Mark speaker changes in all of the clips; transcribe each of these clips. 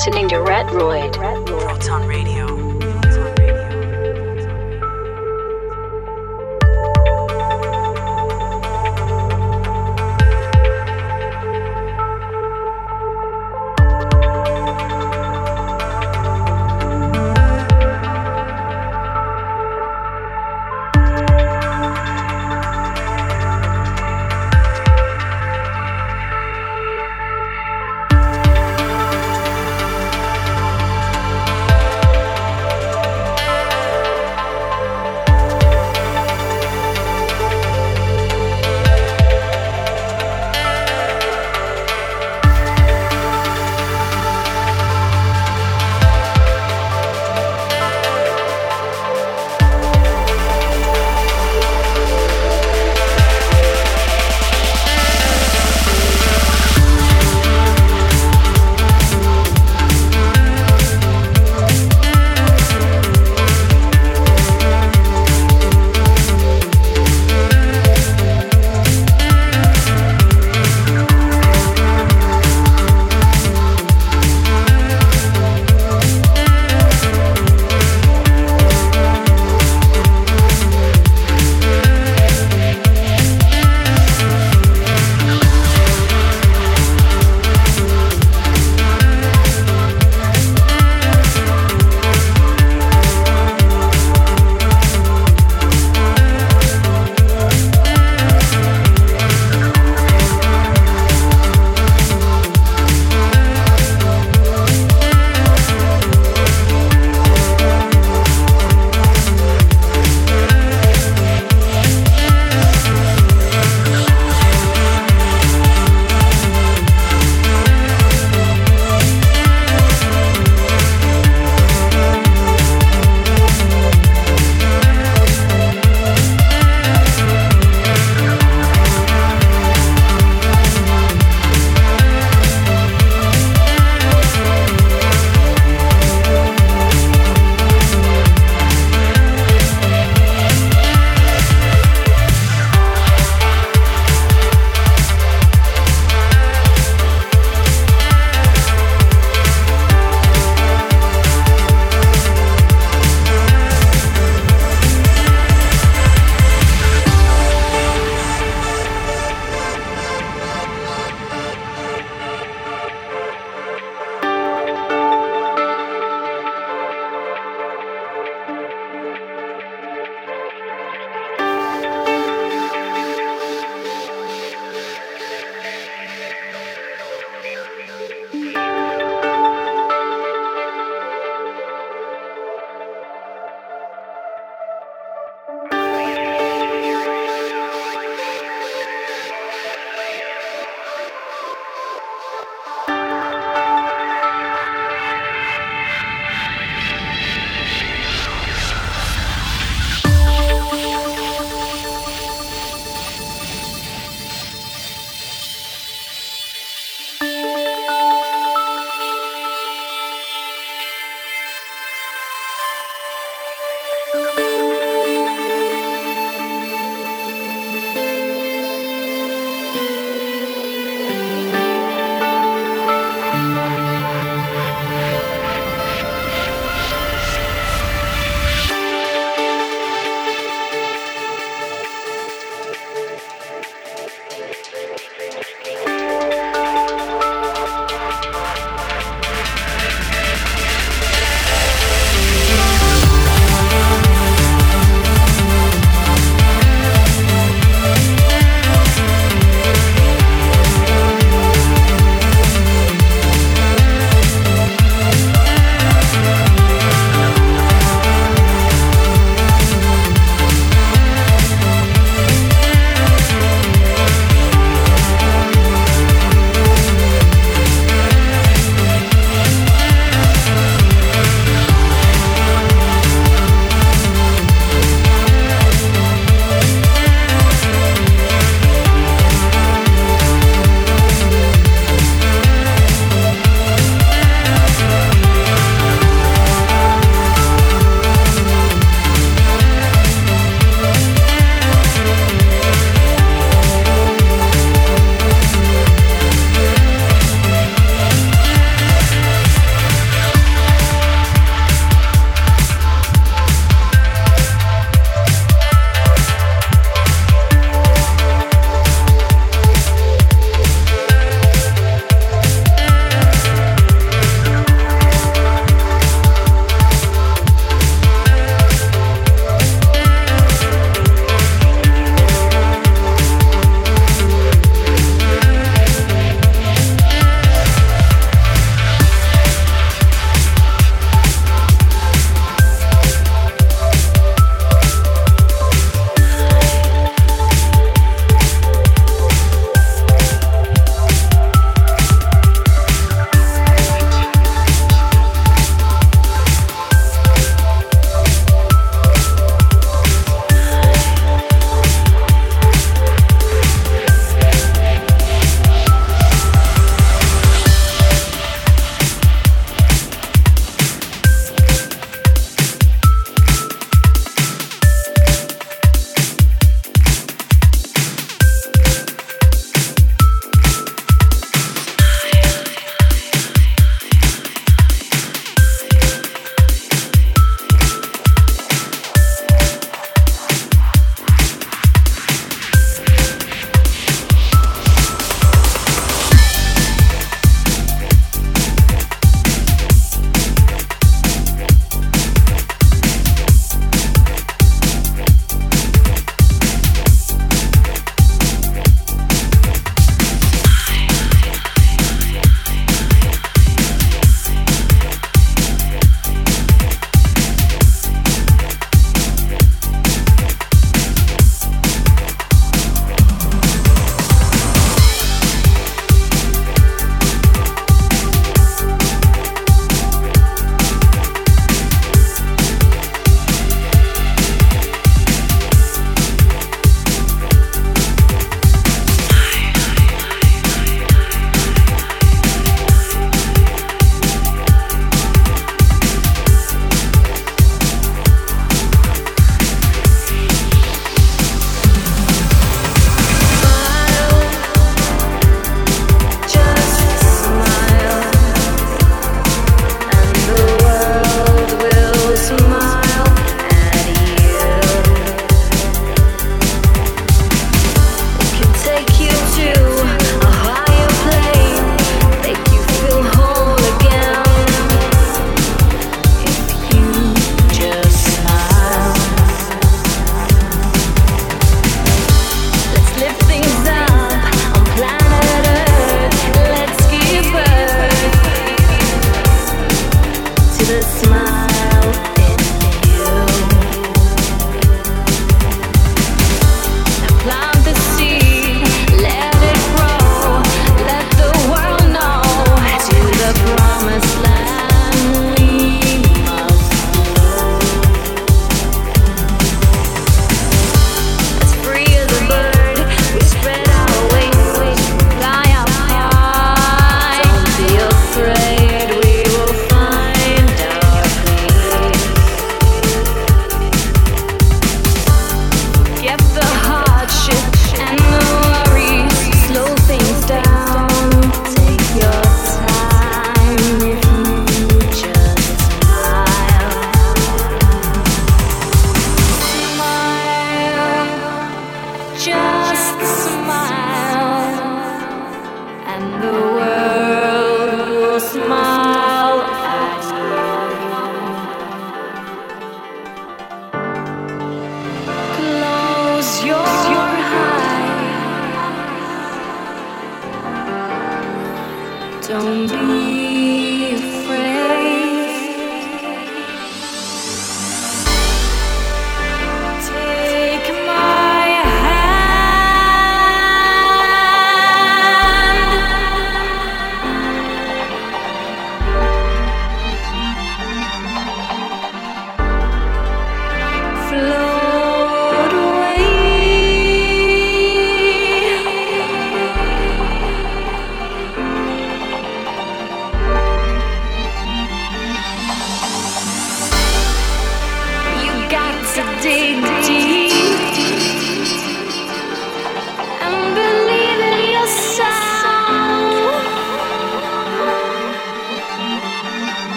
Speaker 1: listening to Retroid.
Speaker 2: Proton Radio.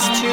Speaker 1: Is to